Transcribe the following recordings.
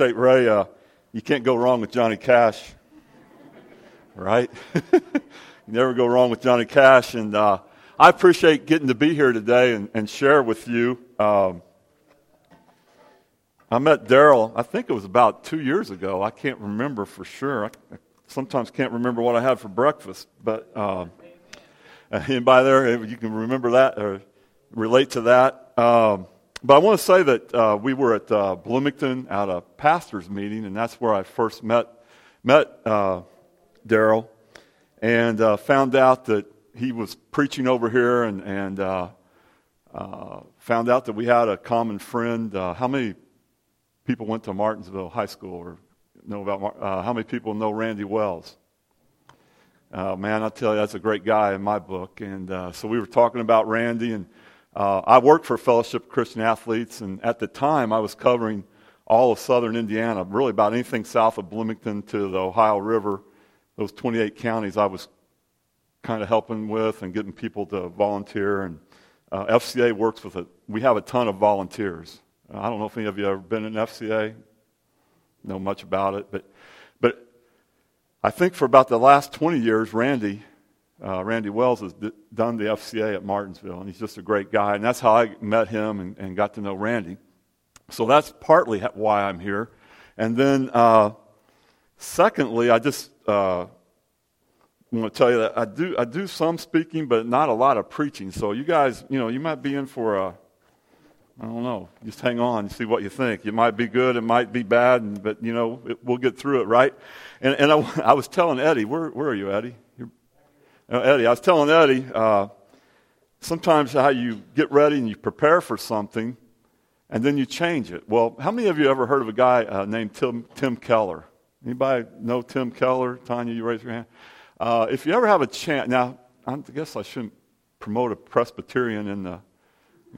appreciate Ray. Uh, you can't go wrong with Johnny Cash, right? you never go wrong with Johnny Cash. And uh, I appreciate getting to be here today and, and share with you. Um, I met Daryl, I think it was about two years ago. I can't remember for sure. I, sometimes can't remember what I had for breakfast. But um, anybody there, you can remember that or relate to that. Um, but I want to say that uh, we were at uh, Bloomington at a pastor's meeting, and that's where I first met met uh, Daryl, and uh, found out that he was preaching over here, and and uh, uh, found out that we had a common friend. how many people went to Martinsville High School or know about how many people know Randy Wells? man, I tell you, that's a great guy in my book, and so we were talking about Randy and uh, I worked for Fellowship of Christian Athletes, and at the time I was covering all of southern Indiana, really about anything south of Bloomington to the Ohio River. Those 28 counties I was kind of helping with and getting people to volunteer. And uh, FCA works with it. We have a ton of volunteers. I don't know if any of you have ever been in FCA, know much about it, but but I think for about the last 20 years, Randy uh, Randy Wells has d- done the FCA at Martinsville, and he's just a great guy. And that's how I met him and, and got to know Randy. So that's partly why I'm here. And then, uh, secondly, I just uh, want to tell you that I do I do some speaking, but not a lot of preaching. So you guys, you know, you might be in for a I don't know. Just hang on and see what you think. It might be good, it might be bad, but you know, it, we'll get through it, right? And, and I, I was telling Eddie, where, where are you, Eddie? Know, Eddie, I was telling Eddie, uh, sometimes how you get ready and you prepare for something, and then you change it. Well, how many of you ever heard of a guy uh, named Tim, Tim Keller? Anybody know Tim Keller? Tanya, you raise your hand. Uh, if you ever have a chance, now I guess I shouldn't promote a Presbyterian in the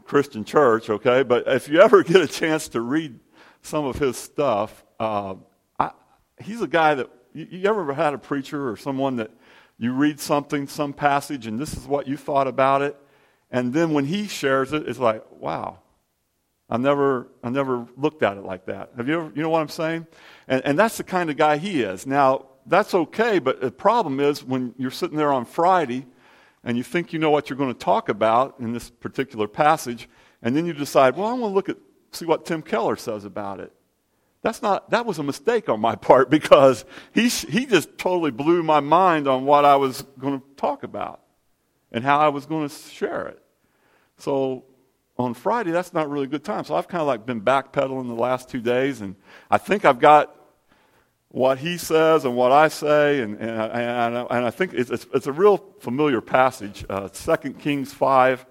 Christian church, okay? But if you ever get a chance to read some of his stuff, uh, I, he's a guy that you, you ever had a preacher or someone that you read something, some passage, and this is what you thought about it. And then when he shares it, it's like, wow, I never, I never looked at it like that. Have you ever, you know what I'm saying? And, and that's the kind of guy he is. Now, that's okay, but the problem is when you're sitting there on Friday and you think you know what you're going to talk about in this particular passage, and then you decide, well, I want to look at, see what Tim Keller says about it. That's not, that was a mistake on my part because he, he just totally blew my mind on what I was going to talk about and how I was going to share it. So on Friday, that's not really a good time. So I've kind of like been backpedaling the last two days, and I think I've got what he says and what I say, and, and, and, and I think it's, it's, it's, a real familiar passage, uh, 2 Kings 5,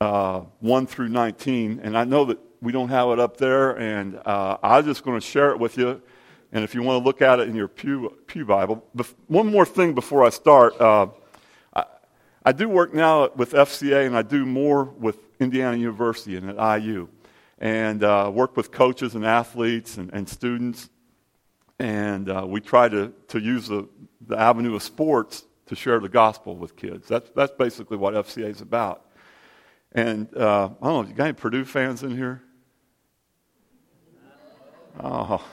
uh, 1 through 19. And I know that we don't have it up there, and uh, I'm just going to share it with you. And if you want to look at it in your Pew, Pew Bible, one more thing before I start. Uh, I, I, do work now with FCA, and I do more with Indiana University and at IU, and uh, work with coaches and athletes and, and students. And uh, we try to, to use the, the avenue of sports to share the gospel with kids. That's, that's basically what FCA is about. And uh, I don't know, you got any Purdue fans in here? Oh.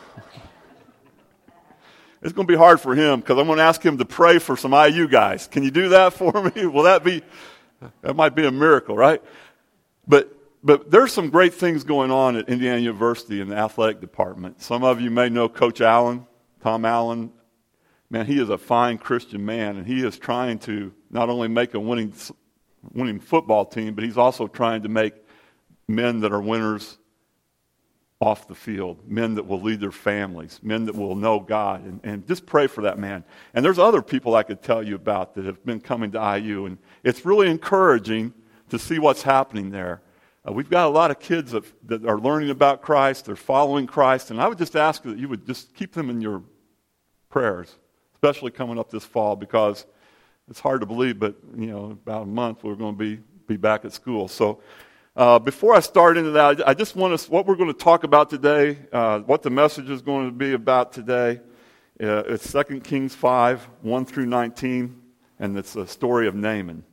It's going to be hard for him because I'm going to ask him to pray for some IU guys. Can you do that for me? Will that be, that might be a miracle, right? But, but there's some great things going on at Indiana University in the athletic department. Some of you may know Coach Allen, Tom Allen. Man, he is a fine Christian man, and he is trying to not only make a winning, winning football team, but he's also trying to make men that are winners off the field, men that will lead their families, men that will know God, and, and just pray for that man. And there's other people I could tell you about that have been coming to IU, and it's really encouraging to see what's happening there. Uh, we've got a lot of kids that, that are learning about Christ, they're following Christ, and I would just ask that you would just keep them in your prayers, especially coming up this fall, because it's hard to believe, but you know, about a month we're going to be be back at school. So uh, before I start into that, I just want to, what we're going to talk about today, uh, what the message is going to be about today. Uh, it's 2 Kings 5, 1 through 19, and it's the story of Naaman.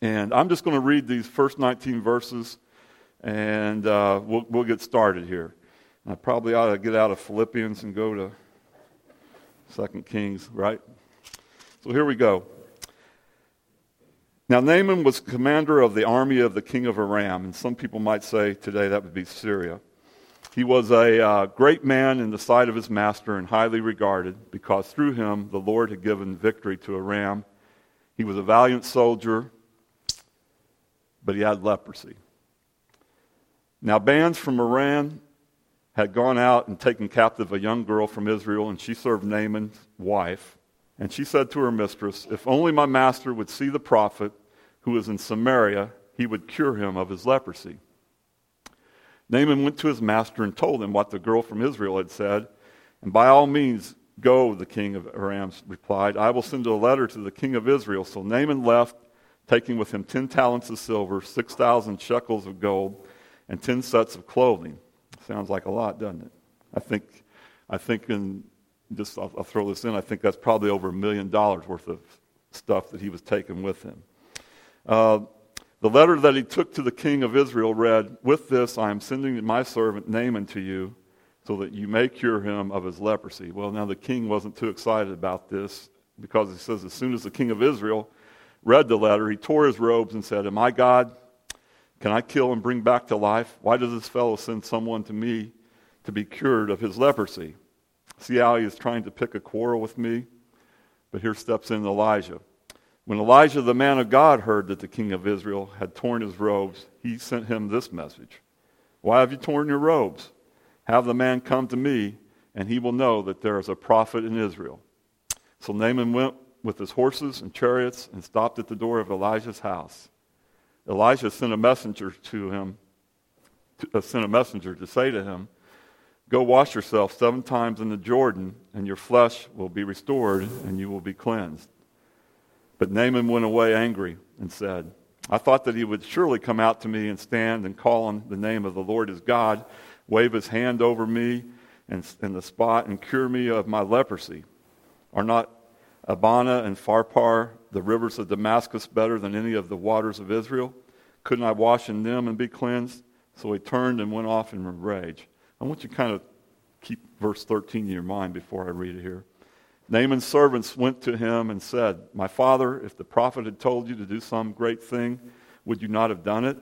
And I'm just going to read these first 19 verses, and uh, we'll, we'll, get started here. I probably ought to get out of Philippians and go to Second Kings, right? So here we go. Now, Naaman was commander of the army of the king of Aram, and some people might say today that would be Syria. He was a uh, great man in the sight of his master and highly regarded because through him the Lord had given victory to Aram. He was a valiant soldier, but he had leprosy. Now, bands from Aram had gone out and taken captive a young girl from Israel, and she served Naaman's wife. And she said to her mistress, If only my master would see the prophet who is in Samaria, he would cure him of his leprosy. Naaman went to his master and told him what the girl from Israel had said. And by all means, go, the king of Aram replied. I will send a letter to the king of Israel. So Naaman left, taking with him ten talents of silver, 6,000 shekels of gold, and ten sets of clothing. Sounds like a lot, doesn't it? I think, I think in just I'll, I'll throw this in. I think that's probably over a million dollars worth of stuff that he was taking with him. Uh, the letter that he took to the king of Israel read, With this I am sending my servant Naaman to you, so that you may cure him of his leprosy. Well, now the king wasn't too excited about this because he says, As soon as the king of Israel read the letter, he tore his robes and said, Am I God? Can I kill and bring back to life? Why does this fellow send someone to me to be cured of his leprosy? See how he is trying to pick a quarrel with me? But here steps in Elijah. When Elijah, the man of God, heard that the king of Israel had torn his robes, he sent him this message Why have you torn your robes? Have the man come to me, and he will know that there is a prophet in Israel. So Naaman went with his horses and chariots and stopped at the door of Elijah's house. Elijah sent a messenger to him, to, uh, sent a messenger to say to him, Go wash yourself seven times in the Jordan, and your flesh will be restored, and you will be cleansed. But Naaman went away angry and said, I thought that he would surely come out to me and stand and call on the name of the Lord his God, wave his hand over me and, in the spot, and cure me of my leprosy. Are not Abana and Pharpar, the rivers of Damascus, better than any of the waters of Israel? Couldn't I wash in them and be cleansed? So he turned and went off in a rage. I want you to kind of keep verse 13 in your mind before I read it here. Naaman's servants went to him and said, My father, if the prophet had told you to do some great thing, would you not have done it?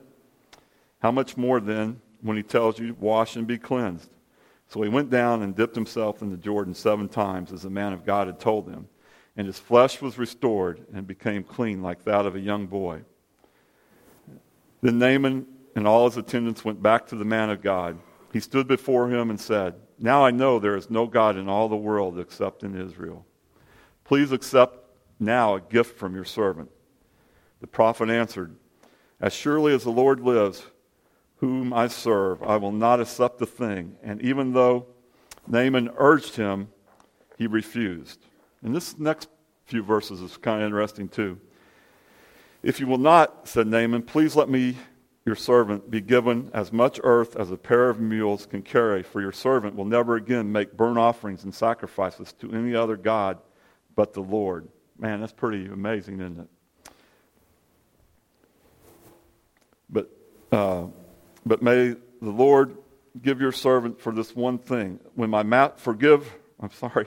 How much more then when he tells you, Wash and be cleansed? So he went down and dipped himself in the Jordan seven times, as the man of God had told him. And his flesh was restored and became clean like that of a young boy. Then Naaman and all his attendants went back to the man of God. He stood before him and said, Now I know there is no God in all the world except in Israel. Please accept now a gift from your servant. The prophet answered, As surely as the Lord lives, whom I serve, I will not accept the thing. And even though Naaman urged him, he refused. And this next few verses is kind of interesting too. If you will not, said Naaman, please let me your servant be given as much earth as a pair of mules can carry, for your servant will never again make burnt offerings and sacrifices to any other God but the Lord. Man, that's pretty amazing, isn't it? But, uh, but may the Lord give your servant for this one thing. When my mouth forgive, I'm sorry,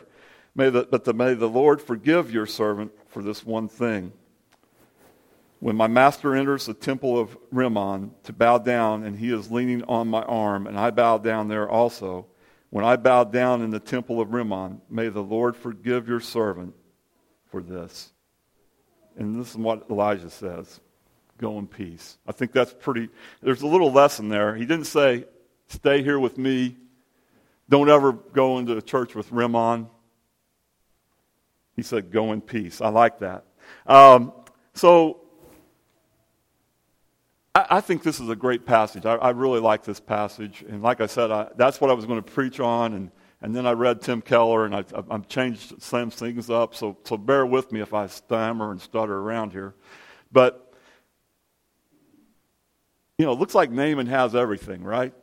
may the, but the, may the Lord forgive your servant for this one thing when my master enters the temple of Rimmon to bow down, and he is leaning on my arm, and I bow down there also, when I bow down in the temple of Rimmon, may the Lord forgive your servant for this. And this is what Elijah says go in peace. I think that's pretty, there's a little lesson there. He didn't say, stay here with me. Don't ever go into a church with Rimmon. He said, go in peace. I like that. Um, so I, I think this is a great passage. I, I, really like this passage. And like I said, I, that's what I was going to preach on. And, and then I read Tim Keller, and I, I've changed some things up. So, so bear with me if I stammer and stutter around here. But, you know, it looks like Naaman has everything, right?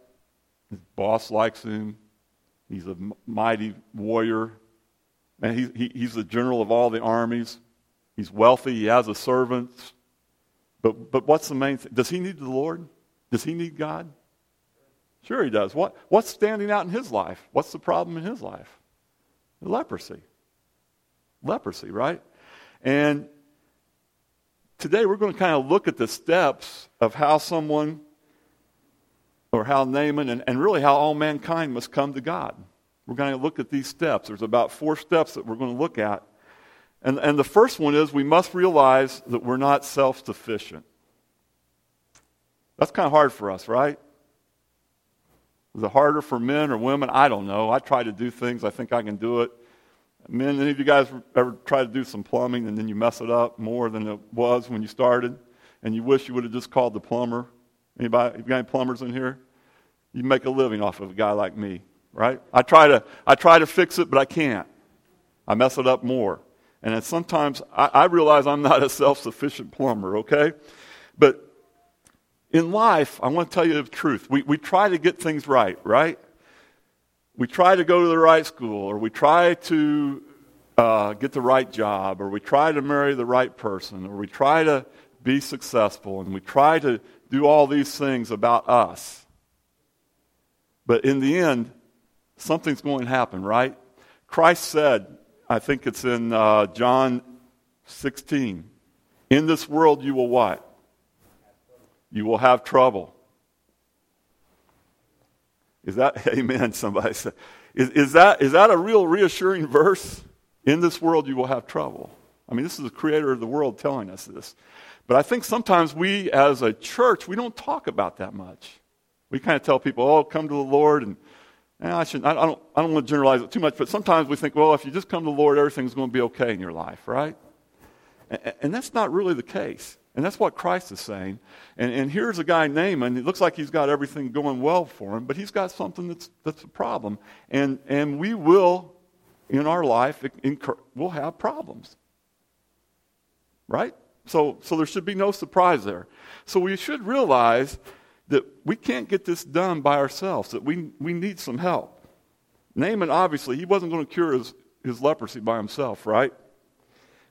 His boss likes him. He's a mighty warrior. And he, he, he's the general of all the armies. He's wealthy. He has a servant. But, but what's the main thing? Does he need the Lord? Does he need God? Sure, he does. What, what's standing out in his life? What's the problem in his life? Leprosy. Leprosy, right? And today we're going to kind of look at the steps of how someone, or how Naaman, and, and really how all mankind must come to God. We're going to look at these steps. There's about four steps that we're going to look at. And, and the first one is we must realize that we're not self sufficient. That's kind of hard for us, right? Is it harder for men or women? I don't know. I try to do things. I think I can do it. Men, any of you guys ever try to do some plumbing and then you mess it up more than it was when you started, and you wish you would have just called the plumber? Anybody? You got any plumbers in here? You make a living off of a guy like me, right? I try to, I try to fix it, but I can't. I mess it up more. And sometimes I, I realize I'm not a self sufficient plumber, okay? But in life, I want to tell you the truth. We, we try to get things right, right? We try to go to the right school, or we try to uh, get the right job, or we try to marry the right person, or we try to be successful, and we try to do all these things about us. But in the end, something's going to happen, right? Christ said, I think it's in uh, John 16, in this world you will what? You will have trouble. Is that, amen, somebody said. Is, is, that, is that a real reassuring verse? In this world you will have trouble. I mean, this is the creator of the world telling us this. But I think sometimes we, as a church, we don't talk about that much. We kind of tell people, oh, come to the Lord. And eh, I, should, I, don't, I don't want to generalize it too much, but sometimes we think, well, if you just come to the Lord, everything's going to be okay in your life, right? And, and that's not really the case. And that's what Christ is saying. And, and here's a guy, Naaman. It looks like he's got everything going well for him, but he's got something that's, that's a problem. And, and we will, in our life, incur, we'll have problems. Right? So, so there should be no surprise there. So we should realize that we can't get this done by ourselves, that we, we need some help. Naaman, obviously, he wasn't going to cure his, his leprosy by himself, right?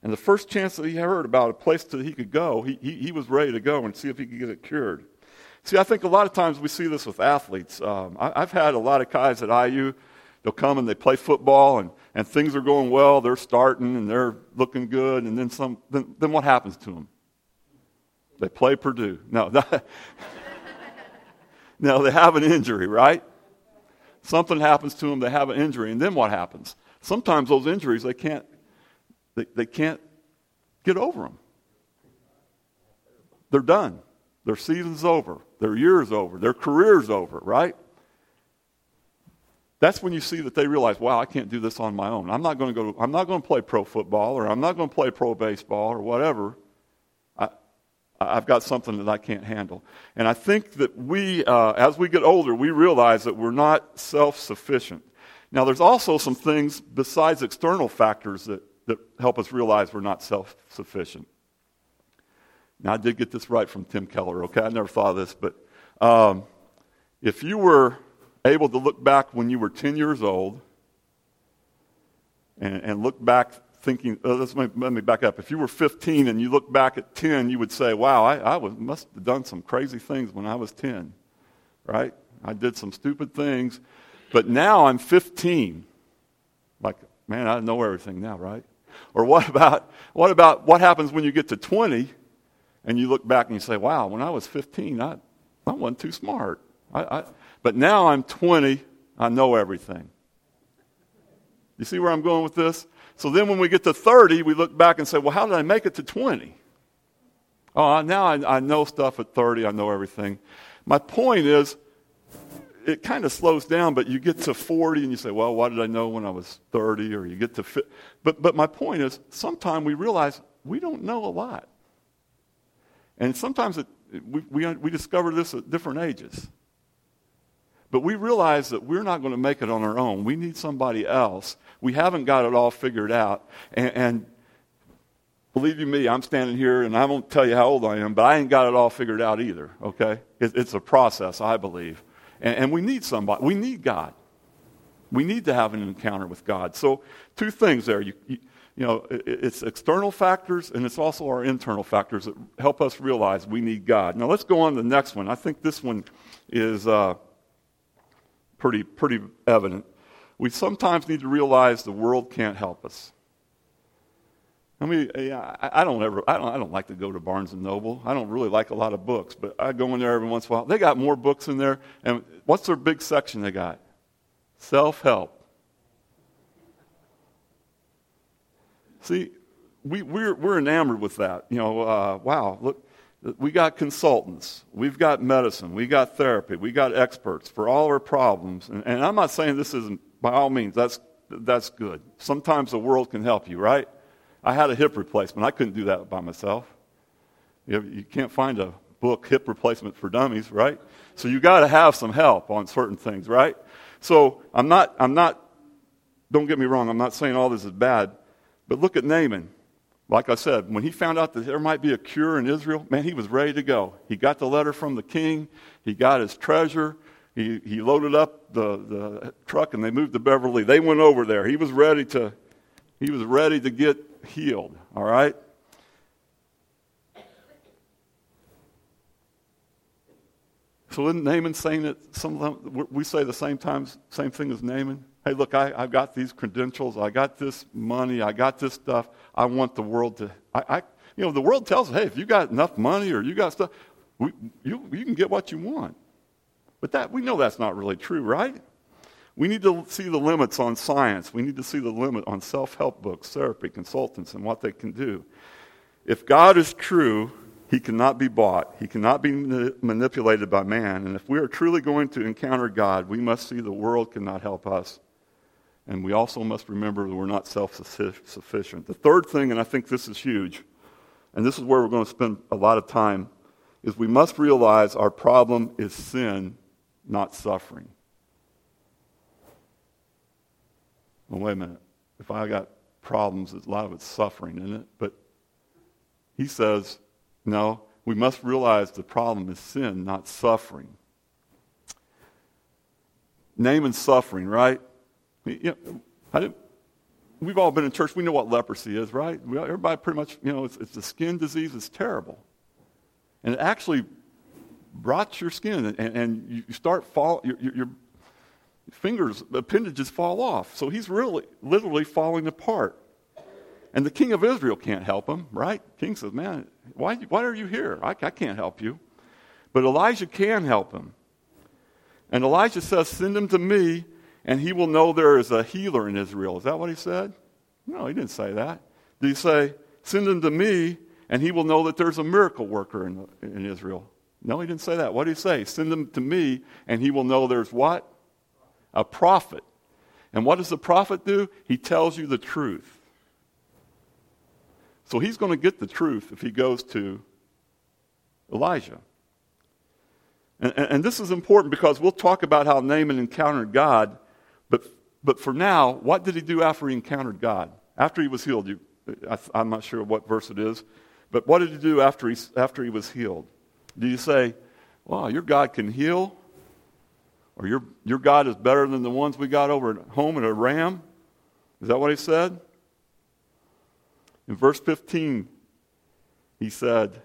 And the first chance that he heard about a place that he could go, he, he, he, was ready to go and see if he could get it cured. See, I think a lot of times we see this with athletes. Um, I, have had a lot of guys at IU, they'll come and they play football and, and things are going well, they're starting and they're looking good, and then, some, then, then what happens to them? They play Purdue. No, that, no, they have an injury, right? Something happens to them, they have an injury, and then what happens? Sometimes those injuries, they can't they, they can't get over them. They're done. Their season's over. Their year's over. Their career's over, right? That's when you see that they realize, wow, I can't do this on my own. I'm not going to go. I'm not going to play pro football, or I'm not going to play pro baseball, or whatever. I've got something that I can't handle. And I think that we, uh, as we get older, we realize that we're not self-sufficient. Now, there's also some things besides external factors that that help us realize we're not self sufficient. Now, I did get this right from Tim Keller, okay? I never thought of this, but um, if you were able to look back when you were 10 years old and, and look back thinking, uh, let's let me back up. If you were 15 and you look back at 10, you would say, wow, I, I was, must have done some crazy things when I was 10, right? I did some stupid things, but now I'm 15. Like, man, I know everything now, right? Or what about, what about what happens when you get to 20 and you look back and you say, wow, when I was 15, I, I wasn't too smart. I, I, but now I'm 20, I know everything. You see where I'm going with this? So then when we get to 30, we look back and say, well, how did I make it to 20? Oh, now I, I know stuff at 30, I know everything. My point is, it kind of slows down, but you get to 40 and you say, well, why did I know when I was 30? Or you get to, fi-. but, but my point is, sometimes we realize we don't know a lot. And sometimes it, we, we, we discover this at different ages. But we realize that we're not going to make it on our own. We need somebody else. We haven't got it all figured out. And, and believe you me, I'm standing here and I won't tell you how old I am, but I ain't got it all figured out either, okay? It, it's a process, I believe. And, and we need somebody. We need God. We need to have an encounter with God. So, two things there. You, you, you know, it, it's external factors and it's also our internal factors that help us realize we need God. Now, let's go on to the next one. I think this one is, uh, pretty, pretty evident. We sometimes need to realize the world can't help us. I mean, I don't ever, I don't, I don't like to go to Barnes and Noble. I don't really like a lot of books, but I go in there every once in a while. They got more books in there, and what's their big section they got? Self-help. See, we, we're, we're enamored with that. You know, uh, wow, look, we got consultants, we've got medicine, we got therapy, we got experts for all our problems. And, and I'm not saying this isn't, by all means, that's, that's good. Sometimes the world can help you, right? I had a hip replacement. I couldn't do that by myself. You, you can't find a book, Hip Replacement for Dummies, right? So you got to have some help on certain things, right? So I'm not, I'm not, don't get me wrong, I'm not saying all this is bad, but look at Naaman. Like I said, when he found out that there might be a cure in Israel, man, he was ready to go. He got the letter from the king, he got his treasure, he, he loaded up the, the truck, and they moved to Beverly. They went over there. He was ready to, he was ready to get healed, all right? So isn't Naaman saying that some we say the same times, same thing as Naaman? Hey, look, I, I've got these credentials, I got this money, I got this stuff. I want the world to. I, I you know, the world tells us, hey, if you got enough money or you got stuff, we, you, you can get what you want. But that we know that's not really true, right? We need to see the limits on science. We need to see the limit on self help books, therapy, consultants, and what they can do. If God is true, he cannot be bought. He cannot be manipulated by man. And if we are truly going to encounter God, we must see the world cannot help us. And we also must remember that we're not self sufficient. The third thing, and I think this is huge, and this is where we're going to spend a lot of time, is we must realize our problem is sin, not suffering. well, wait a minute. If I got problems, a lot of it's suffering, isn't it? But he says, no, we must realize the problem is sin, not suffering. Naaman suffering, right? You know, we've all been in church. We know what leprosy is, right? We, everybody pretty much, you know, it's, it's a skin disease. It's terrible. And it actually rots your skin, and, and you start fall, your, your, fingers, appendages fall off. So he's really, literally falling apart. And the king of Israel can't help him, right? King says, Man, why, why are you here? I, I can't help you. But Elijah can help him. And Elijah says, Send him to me, and he will know there is a healer in Israel. Is that what he said? No, he didn't say that. Did he say, Send him to me, and he will know that there's a miracle worker in, in Israel? No, he didn't say that. What did he say? Send him to me, and he will know there's what? a prophet. And what does the prophet do? He tells you the truth. So he's going to get the truth if he goes to Elijah. And, and, and, this is important because we'll talk about how Naaman encountered God, but, for now, what did he do after he encountered God? After he was healed, you, I, I'm not sure what verse it is, but what did he do after he, after he was healed? Do you say, wow, your God can heal? Or your, your God is better than the ones we got over at home at Aram? Is that what he said? In verse 15, he said,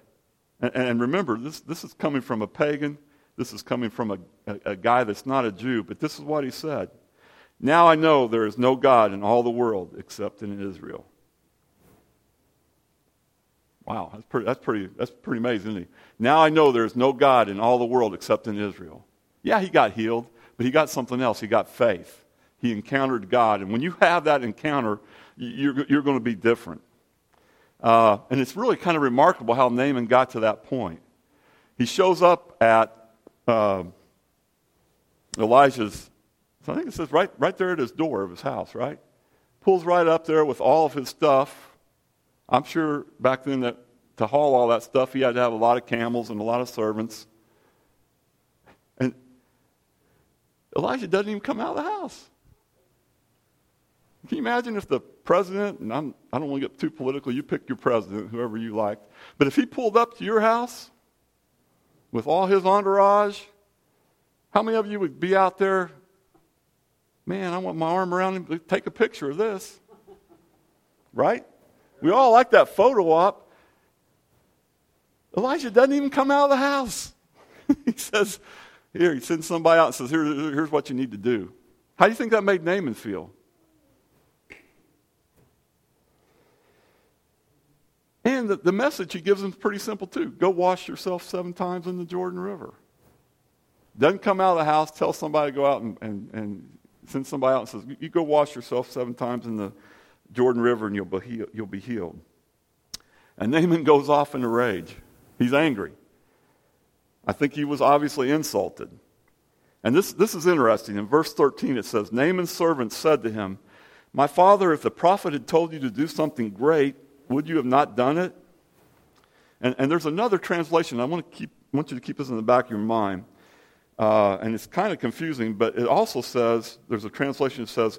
and, and remember, this, this is coming from a pagan. This is coming from a, a, a guy that's not a Jew, but this is what he said. Now I know there is no God in all the world except in Israel. Wow, that's pretty, that's pretty, that's pretty amazing, isn't he? Now I know there is no God in all the world except in Israel. Yeah, he got healed, but he got something else. He got faith. He encountered God. And when you have that encounter, you're, you're going to be different. Uh, and it's really kind of remarkable how Naaman got to that point. He shows up at uh, Elijah's, I think it says right, right there at his door of his house, right? Pulls right up there with all of his stuff. I'm sure back then that to haul all that stuff, he had to have a lot of camels and a lot of servants. And Elijah doesn't even come out of the house. Can you imagine if the president, and I'm, I don't want to get too political, you pick your president, whoever you like, but if he pulled up to your house with all his entourage, how many of you would be out there? Man, I want my arm around him to take a picture of this. Right? We all like that photo op. Elijah doesn't even come out of the house. he says, Here, he sends somebody out and says, Here, Here's what you need to do. How do you think that made Naaman feel? And the, the message he gives them is pretty simple, too. Go wash yourself seven times in the Jordan River. Doesn't come out of the house, tell somebody to go out and, and, and send somebody out and says, You go wash yourself seven times in the Jordan River and you'll be, healed, you'll be healed. And Naaman goes off in a rage. He's angry. I think he was obviously insulted. And this, this is interesting. In verse 13, it says Naaman's servant said to him, My father, if the prophet had told you to do something great, would you have not done it? And, and there's another translation. I want, to keep, I want you to keep this in the back of your mind. Uh, and it's kind of confusing, but it also says there's a translation that says,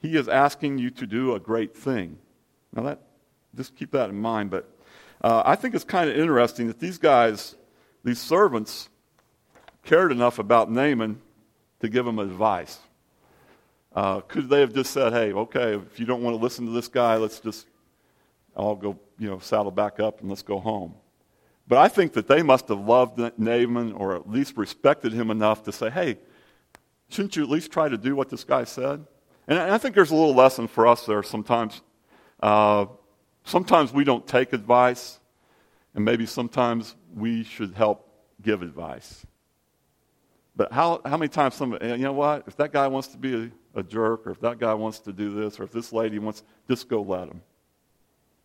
He is asking you to do a great thing. Now, that, just keep that in mind. But uh, I think it's kind of interesting that these guys, these servants, cared enough about Naaman to give him advice. Uh, could they have just said, hey, okay, if you don't want to listen to this guy, let's just all go, you know, saddle back up and let's go home. But I think that they must have loved Naaman or at least respected him enough to say, hey, shouldn't you at least try to do what this guy said? And I think there's a little lesson for us there sometimes. Uh, sometimes we don't take advice, and maybe sometimes we should help give advice. But how, how many times somebody, you know what, if that guy wants to be a, a jerk, or if that guy wants to do this, or if this lady wants, just go let him.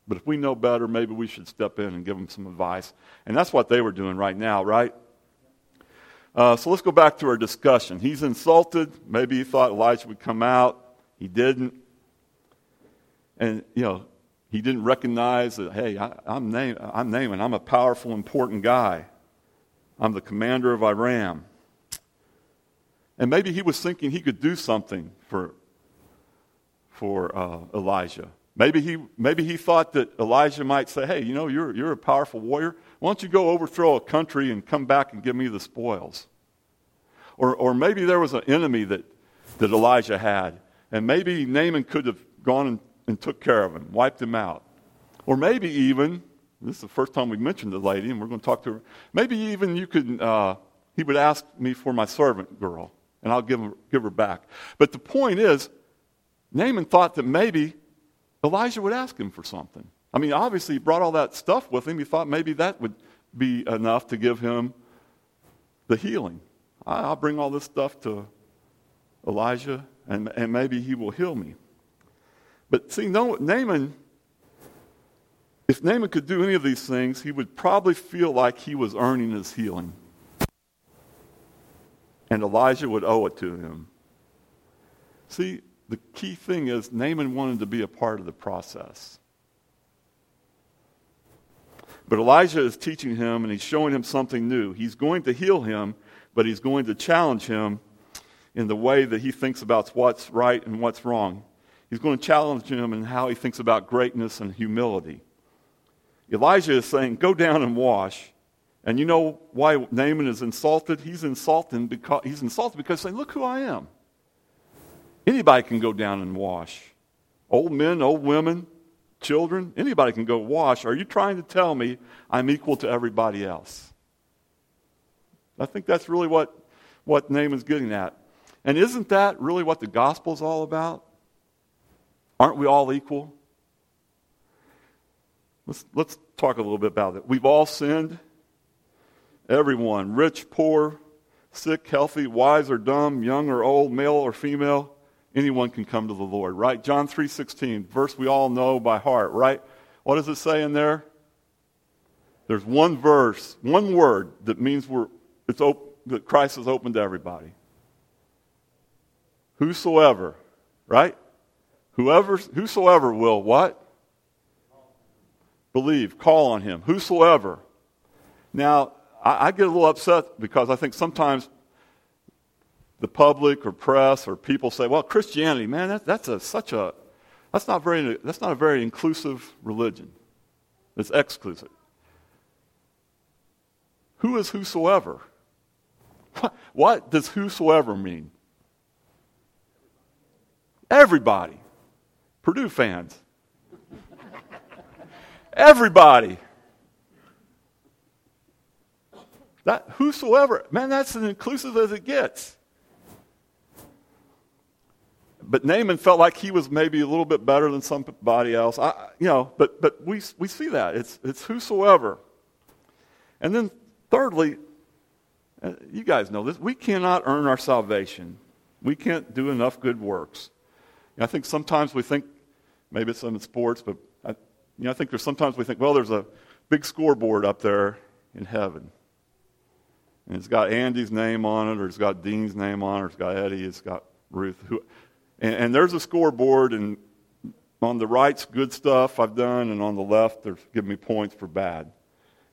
But if we know better, maybe we should step in and give them some advice. And that's what they were doing right now, right? Uh, so let's go back to our discussion. He's insulted. Maybe he thought Elijah would come out. He didn't. And, you know, he didn't recognize that, hey, I, am name, I'm Naaman. I'm a powerful, important guy. I'm the commander of Aram. And maybe he was thinking he could do something for, for uh, Elijah. Maybe he, maybe he thought that Elijah might say, hey, you know, you're, you're a powerful warrior. Why don't you go overthrow a country and come back and give me the spoils? Or, or maybe there was an enemy that, that Elijah had, and maybe Naaman could have gone and, and took care of him, wiped him out. Or maybe even, this is the first time we mentioned the lady, and we're going to talk to her. Maybe even you could, uh, he would ask me for my servant girl, and I'll give her, give her back. But the point is, Naaman thought that maybe Elijah would ask him for something. I mean, obviously, he brought all that stuff with him. He thought maybe that would be enough to give him the healing. I'll bring all this stuff to Elijah, and, and maybe he will heal me. But see, no, Naaman, if Naaman could do any of these things, he would probably feel like he was earning his healing. And Elijah would owe it to him. See, the key thing is Naaman wanted to be a part of the process. But Elijah is teaching him and he's showing him something new. He's going to heal him, but he's going to challenge him in the way that he thinks about what's right and what's wrong. He's going to challenge him in how he thinks about greatness and humility. Elijah is saying, Go down and wash. And you know why Naaman is insulted? He's insulted because he's insulted because saying, Look who I am. Anybody can go down and wash. Old men, old women, children, anybody can go wash. Are you trying to tell me I'm equal to everybody else? I think that's really what, what Naaman's getting at. And isn't that really what the gospel is all about? Aren't we all equal? Let's, let's talk a little bit about it. We've all sinned. Everyone, rich, poor, sick, healthy, wise or dumb, young or old, male or female anyone can come to the Lord, right? John 3:16, verse we all know by heart, right? What does it say in there? There's one verse, one word that means we're it's op- that Christ is open to everybody. Whosoever, right? Whoever whosoever will what? Believe, call on him. Whosoever. Now, I, I get a little upset because I think sometimes the public or press or people say, well, Christianity, man, that, that's a, such a, that's not, very, that's not a very inclusive religion. It's exclusive. Who is whosoever? What, what does whosoever mean? Everybody. Purdue fans. Everybody. That whosoever, man, that's as inclusive as it gets. But Naaman felt like he was maybe a little bit better than somebody else. I, you know, but, but we, we see that. It's, it's whosoever. And then, thirdly, uh, you guys know this. We cannot earn our salvation. We can't do enough good works. I think sometimes we think, maybe it's in sports, but I, you know, I think there's sometimes we think, well, there's a big scoreboard up there in heaven. And it's got Andy's name on it, or it's got Dean's name on it, or it's got Eddie, it's got Ruth. Who, and, and there's a scoreboard, and on the right's good stuff I've done, and on the left, they're giving me points for bad.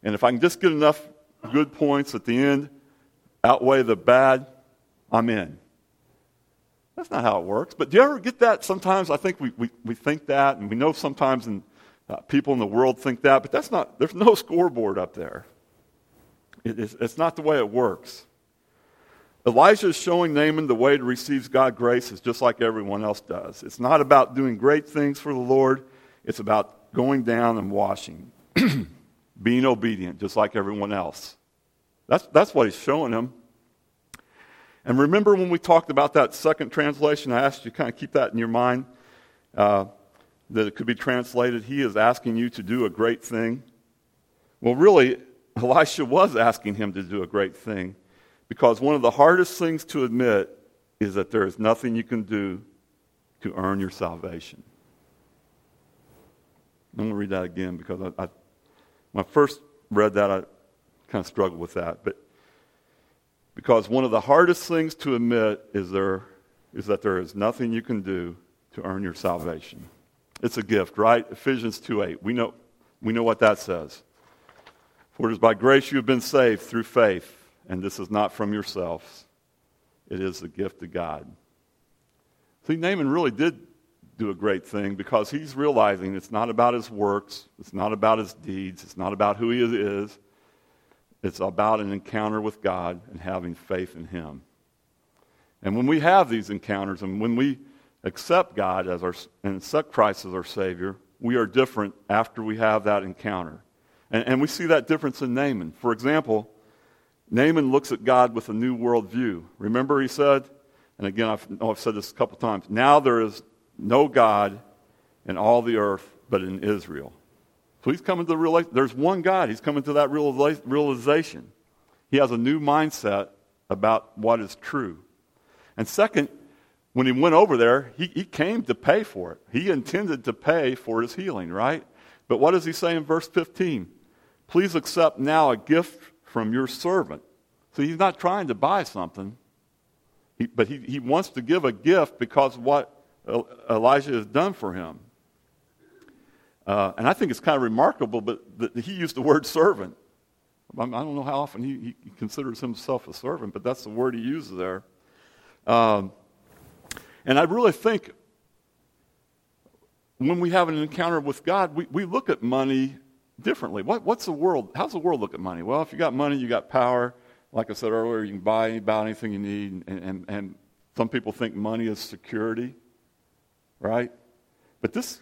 And if I can just get enough good points at the end, outweigh the bad, I'm in. That's not how it works. But do you ever get that? Sometimes I think we, we, we think that, and we know sometimes in, uh, people in the world think that, but that's not, there's no scoreboard up there. It, it's, it's not the way it works. Elijah is showing Naaman the way to receive God's grace is just like everyone else does. It's not about doing great things for the Lord, it's about going down and washing, being obedient, just like everyone else. That's, that's what he's showing him. And remember when we talked about that second translation, I asked you to kind of keep that in your mind, uh, that it could be translated, He is asking you to do a great thing. Well, really, Elisha was asking him to do a great thing. Because one of the hardest things to admit is that there is nothing you can do to earn your salvation. I'm going to read that again because I, I, when I first read that, I kind of struggled with that. But because one of the hardest things to admit is, there, is that there is nothing you can do to earn your salvation. It's a gift, right? Ephesians 2.8. We know, we know what that says. For it is by grace you have been saved through faith and this is not from yourselves. It is the gift of God. See, Naaman really did do a great thing because he's realizing it's not about his works, it's not about his deeds, it's not about who he is. It's about an encounter with God and having faith in him. And when we have these encounters and when we accept God as our and accept Christ as our Savior, we are different after we have that encounter. And, and we see that difference in Naaman. For example, Naaman looks at God with a new worldview. Remember, he said, and again, I've, oh, I've said this a couple times now there is no God in all the earth but in Israel. So he's coming to the realization there's one God. He's coming to that realization. He has a new mindset about what is true. And second, when he went over there, he, he came to pay for it. He intended to pay for his healing, right? But what does he say in verse 15? Please accept now a gift from your servant. So he's not trying to buy something, he, but he, he wants to give a gift because of what Elijah has done for him. Uh, and I think it's kind of remarkable, but he used the word servant. I don't know how often he, he considers himself a servant, but that's the word he uses there. Um, and I really think when we have an encounter with God, we, we look at money differently. What, what's the world? How's the world look at money? Well, if you got money, you got power. Like I said earlier, you can buy about anything you need. And, and, and some people think money is security, right? But this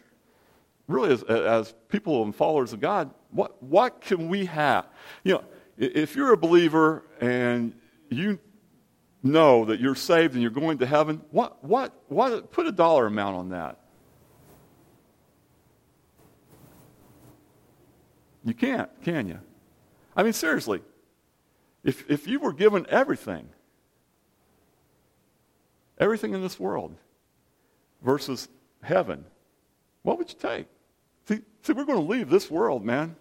really, is, as people and followers of God, what, what can we have? You know, if you're a believer and you know that you're saved and you're going to heaven, what, what, what, put a dollar amount on that. You can't, can you? I mean, seriously, if, if you were given everything, everything in this world versus heaven, what would you take? See, see we're going to leave this world, man.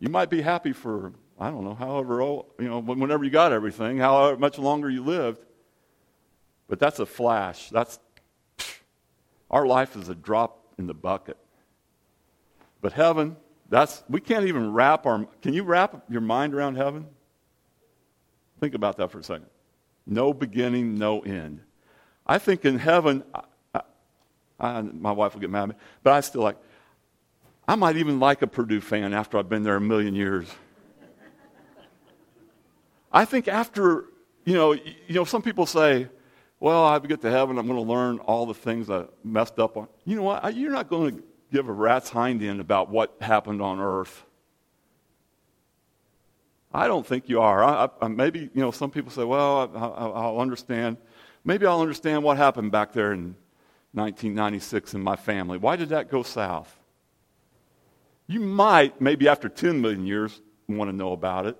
You might be happy for, I don't know, however old, you know, whenever you got everything, however much longer you lived. But that's a flash. That's, our life is a drop in the bucket. But heaven, that's we can't even wrap our can you wrap your mind around heaven? Think about that for a second. No beginning, no end. I think in heaven, I, I, my wife will get mad at me, but I still like, I might even like a Purdue fan after I've been there a million years. I think after, you know, you know, some people say, well, I get to heaven, I'm going to learn all the things I messed up on. You know what? You're not going to give a rat's hind end about what happened on earth. I don't think you are. I, I, maybe, you know, some people say, well, I, will understand. Maybe I'll understand what happened back there in 1996 in my family. Why did that go south? You might, maybe after 10 million years, want to know about it.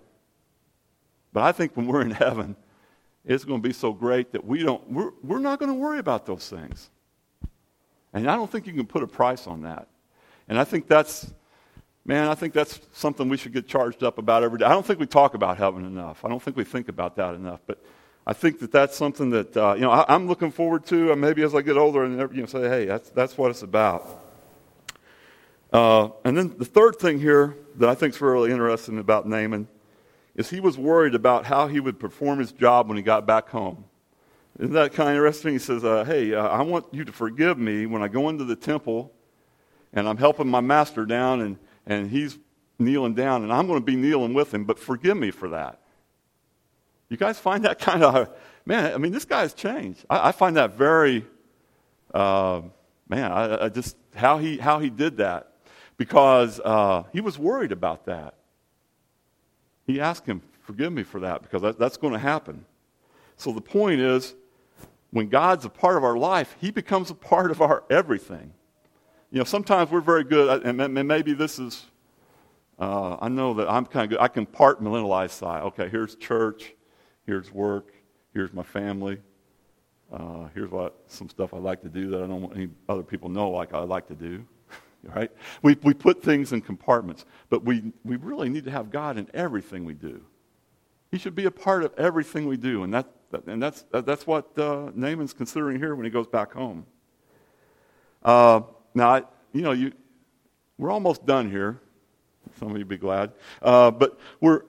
But I think when we're in heaven, it's going to be so great that we don't, we're, we're not going to worry about those things. And I don't think you can put a price on that. And I think that's, man, I think that's something we should get charged up about every day. I don't think we talk about heaven enough. I don't think we think about that enough. But I think that that's something that, uh, you know, I, am looking forward to. And maybe as I get older and, you know, say, hey, that's, that's what it's about. Uh, and then the third thing here that I think is really interesting about Naaman is he was worried about how he would perform his job when he got back home. Isn't that kind of interesting? He says, uh, Hey, uh, I want you to forgive me when I go into the temple and I'm helping my master down and, and he's kneeling down and I'm going to be kneeling with him, but forgive me for that. You guys find that kind of, man, I mean, this guy's changed. I, I find that very, uh, man, I, I, just, how he, how he did that because uh, he was worried about that. He asked him, forgive me for that because that, that's going to happen. So the point is, when God's a part of our life, He becomes a part of our everything. You know, sometimes we're very good, and maybe this is, uh, I know that I'm kind of good. I can compartmentalize side. Okay, here's church, here's work, here's my family, uh, here's what some stuff I like to do that I don't want any other people know like I like to do. right? We, we put things in compartments, but we, we really need to have God in everything we do. He should be a part of everything we do, and, that and that's, that's what uh, Naaman's considering here when he goes back home. Uh, now, I, you know, you, we're almost done here. Some of you be glad. Uh, but we're,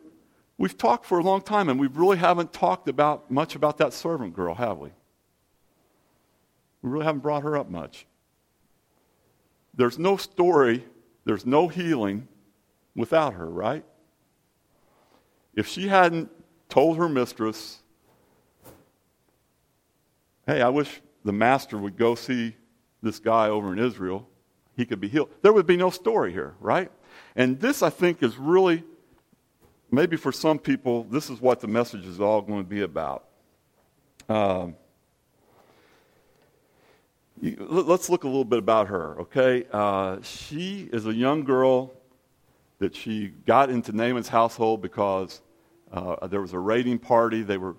we've talked for a long time, and we really haven't talked about much about that servant girl, have we? We really haven't brought her up much. There's no story, there's no healing without her, right? If she hadn't told her mistress, hey, I wish the master would go see this guy over in Israel, he could be healed. There would be no story here, right? And this, I think, is really, maybe for some people, this is what the message is all going to be about. Um, let's look a little bit about her, okay? Uh, she is a young girl that she got into Naaman's household because uh, there was a raiding party. They were,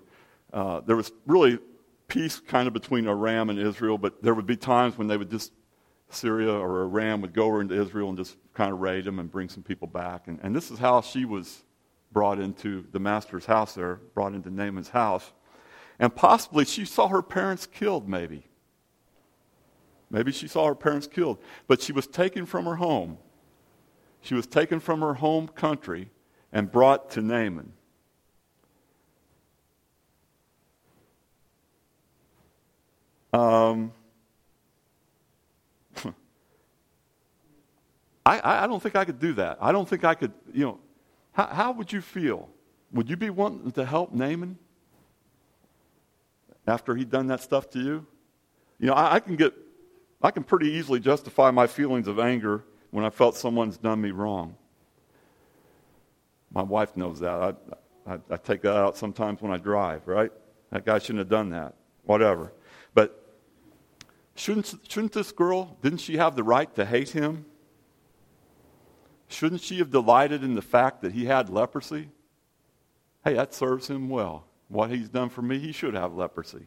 uh, there was really peace kind of between Aram and Israel, but there would be times when they would just, Syria or Aram would go over into Israel and just kind of raid them and bring some people back. And, and this is how she was brought into the master's house there, brought into Naaman's house. And possibly she saw her parents killed, maybe. Maybe she saw her parents killed. But she was taken from her home. She was taken from her home country and brought to Naaman. Um, I, I don't think I could do that. I don't think I could, you know, how, how would you feel? Would you be wanting to help Naaman after he'd done that stuff to you? You know, I, I can get I can pretty easily justify my feelings of anger when I felt someone's done me wrong. My wife knows that. I, I, I, take that out sometimes when I drive, right? That guy shouldn't have done that. Whatever. Shouldn't, shouldn't this girl, didn't she have the right to hate him? Shouldn't she have delighted in the fact that he had leprosy? Hey, that serves him well. What he's done for me, he should have leprosy.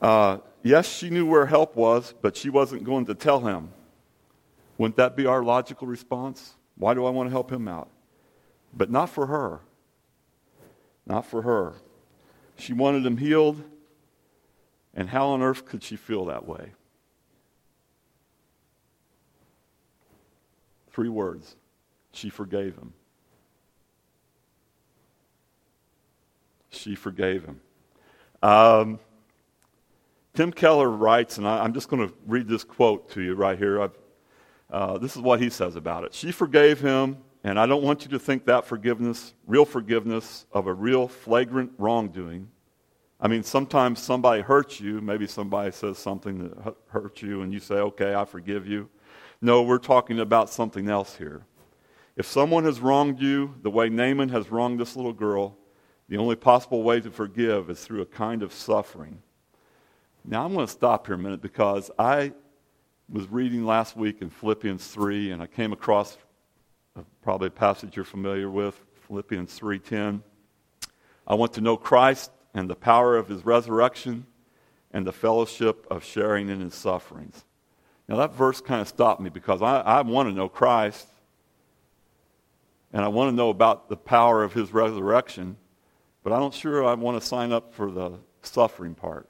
Uh, yes, she knew where help was, but she wasn't going to tell him. Wouldn't that be our logical response? Why do I want to help him out? But not for her. Not for her. She wanted him healed, and how on earth could she feel that way? Three words. She forgave him. She forgave him. Um, Tim Keller writes, and I, am just going to read this quote to you right here. Uh, this is what he says about it. She forgave him, and I don't want you to think that forgiveness, real forgiveness of a real flagrant wrongdoing. I mean, sometimes somebody hurts you. Maybe somebody says something that hurts you, and you say, okay, I forgive you. No, we're talking about something else here. If someone has wronged you the way Naaman has wronged this little girl, the only possible way to forgive is through a kind of suffering. Now, I'm going to stop here a minute because I was reading last week in Philippians 3, and I came across probably a passage you're familiar with, Philippians 3.10. I want to know Christ and the power of his resurrection and the fellowship of sharing in his sufferings. Now, that verse kind of stopped me because I, I want to know Christ and I want to know about the power of his resurrection, but I'm not sure I want to sign up for the suffering part.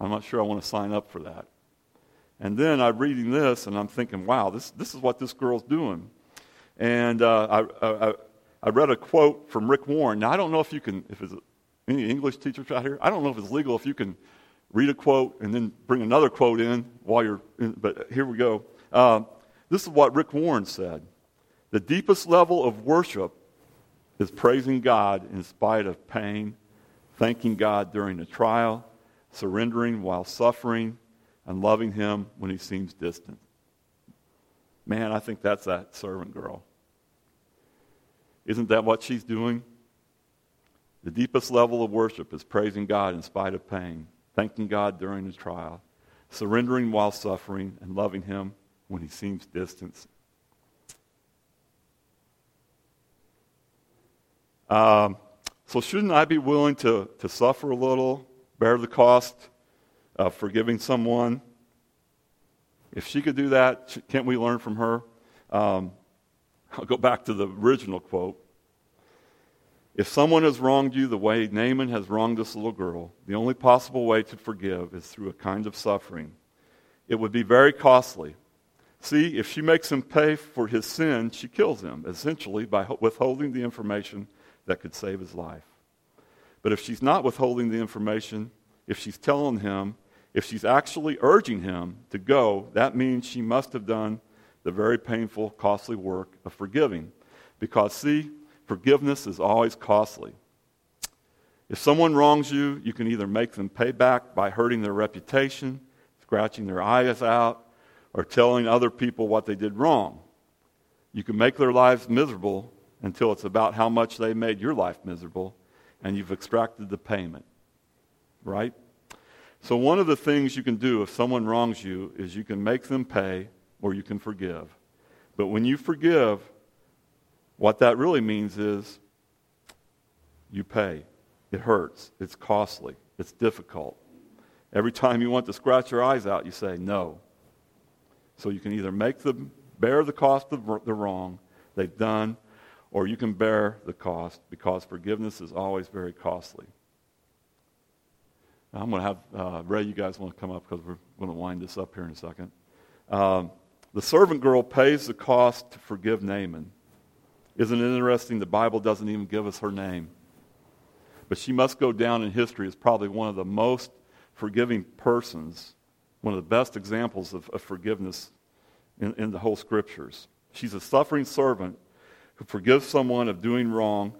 I'm not sure I want to sign up for that. And then I'm reading this and I'm thinking, wow, this, this is what this girl's doing. And uh, I, I, I read a quote from Rick Warren. Now, I don't know if you can, if it's any English teachers out here, I don't know if it's legal if you can read a quote and then bring another quote in while you're in, but here we go. Uh, this is what Rick Warren said The deepest level of worship is praising God in spite of pain, thanking God during a trial, surrendering while suffering, and loving Him when He seems distant. Man, I think that's that servant girl. Isn't that what she's doing? The deepest level of worship is praising God in spite of pain, thanking God during the trial, surrendering while suffering, and loving Him when He seems distant. Um, so, shouldn't I be willing to, to suffer a little, bear the cost of forgiving someone? If she could do that, can't we learn from her? Um, I'll go back to the original quote. If someone has wronged you the way Naaman has wronged this little girl, the only possible way to forgive is through a kind of suffering. It would be very costly. See, if she makes him pay for his sin, she kills him, essentially by withholding the information that could save his life. But if she's not withholding the information, if she's telling him, if she's actually urging him to go, that means she must have done the very painful, costly work of forgiving. Because, see, forgiveness is always costly. If someone wrongs you, you can either make them pay back by hurting their reputation, scratching their eyes out, or telling other people what they did wrong. You can make their lives miserable until it's about how much they made your life miserable, and you've extracted the payment. Right? So, one of the things you can do if someone wrongs you is you can make them pay or you can forgive. But when you forgive, what that really means is you pay. It hurts. It's costly. It's difficult. Every time you want to scratch your eyes out, you say no. So you can either make them bear the cost of the wrong they've done, or you can bear the cost because forgiveness is always very costly. Now, I'm going to have uh, Ray, you guys want to come up because we're going to wind this up here in a second. Um, the servant girl pays the cost to forgive Naaman. Isn't it interesting? The Bible doesn't even give us her name. But she must go down in history as probably one of the most forgiving persons, one of the best examples of, of forgiveness in, in the whole scriptures. She's a suffering servant who forgives someone of doing wrong,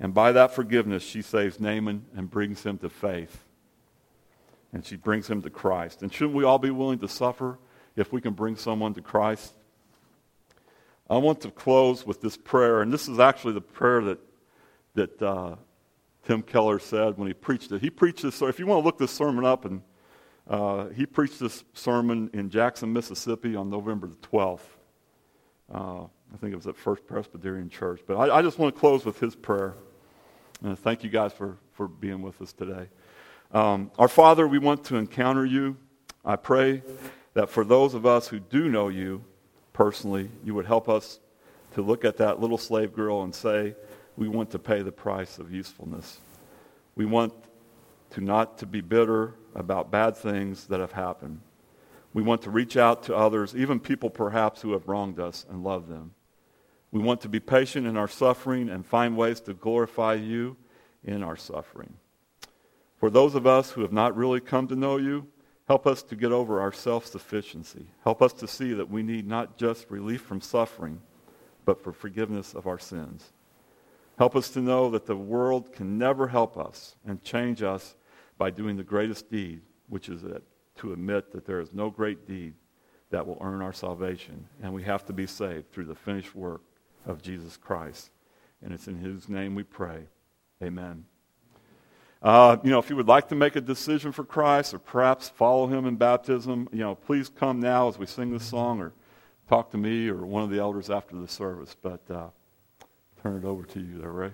and by that forgiveness, she saves Naaman and brings him to faith. And she brings him to Christ. And shouldn't we all be willing to suffer if we can bring someone to Christ. I want to close with this prayer, and this is actually the prayer that, that uh, Tim Keller said when he preached it. He preached this, if you want to look this sermon up, and uh, he preached this sermon in Jackson, Mississippi on November the 12th. Uh, I think it was at First Presbyterian Church. But I, I just want to close with his prayer. And thank you guys for, for being with us today. Um, our Father, we want to encounter you. I pray that for those of us who do know you personally, you would help us to look at that little slave girl and say, we want to pay the price of usefulness. We want to not to be bitter about bad things that have happened. We want to reach out to others, even people perhaps who have wronged us, and love them. We want to be patient in our suffering and find ways to glorify you in our suffering. For those of us who have not really come to know you, Help us to get over our self sufficiency. Help us to see that we need not just relief from suffering, but for forgiveness of our sins. Help us to know that the world can never help us and change us by doing the greatest deed, which is to admit that there is no great deed that will earn our salvation, and we have to be saved through the finished work of Jesus Christ. And it's in his name we pray. Amen. Uh, you know, if you would like to make a decision for Christ or perhaps follow him in baptism, you know, please come now as we sing this song or talk to me or one of the elders after the service. But uh, turn it over to you there, Ray.